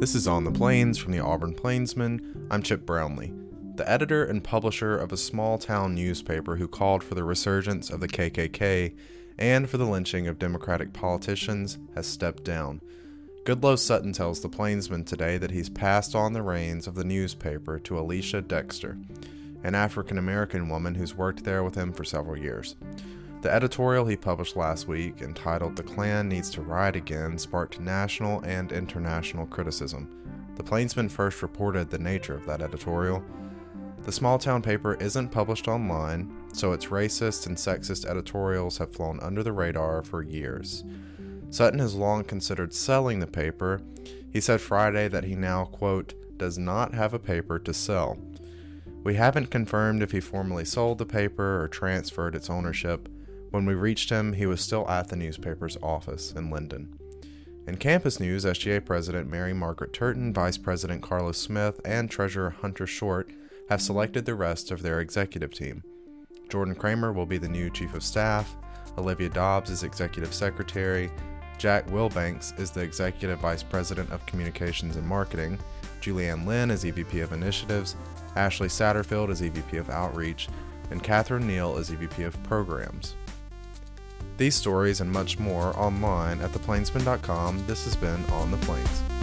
This is On the Plains from the Auburn Plainsman. I'm Chip Brownlee, the editor and publisher of a small town newspaper who called for the resurgence of the KKK and for the lynching of Democratic politicians, has stepped down. Goodloe Sutton tells the Plainsman today that he's passed on the reins of the newspaper to Elecia Dexter, an African American woman who's worked there with him for several years. The editorial he published last week, entitled The Klan Needs to Ride Again, sparked national and international criticism. The Plainsman first reported the nature of that editorial. The small town paper isn't published online, so its racist and sexist editorials have flown under the radar for years. Sutton has long considered selling the paper. He said Friday that he now, quote, does not have a paper to sell. We haven't confirmed if he formally sold the paper or transferred its ownership. When we reached him, he was still at the newspaper's office in Linden. In campus news, SGA President Mary Margaret Turton, Vice President Carlos Smith, and Treasurer Hunter Short have selected the rest of their executive team. Jordan Kramer will be the new Chief of Staff, Olivia Dobbs is Executive Secretary, Jack Wilbanks is the Executive Vice President of Communications and Marketing, Julianne Lynn is EVP of Initiatives, Ashley Satterfield is EVP of Outreach, and Catherine Neal is EVP of Programs. These stories and much more online at theplainsman.com. This has been On the Plains.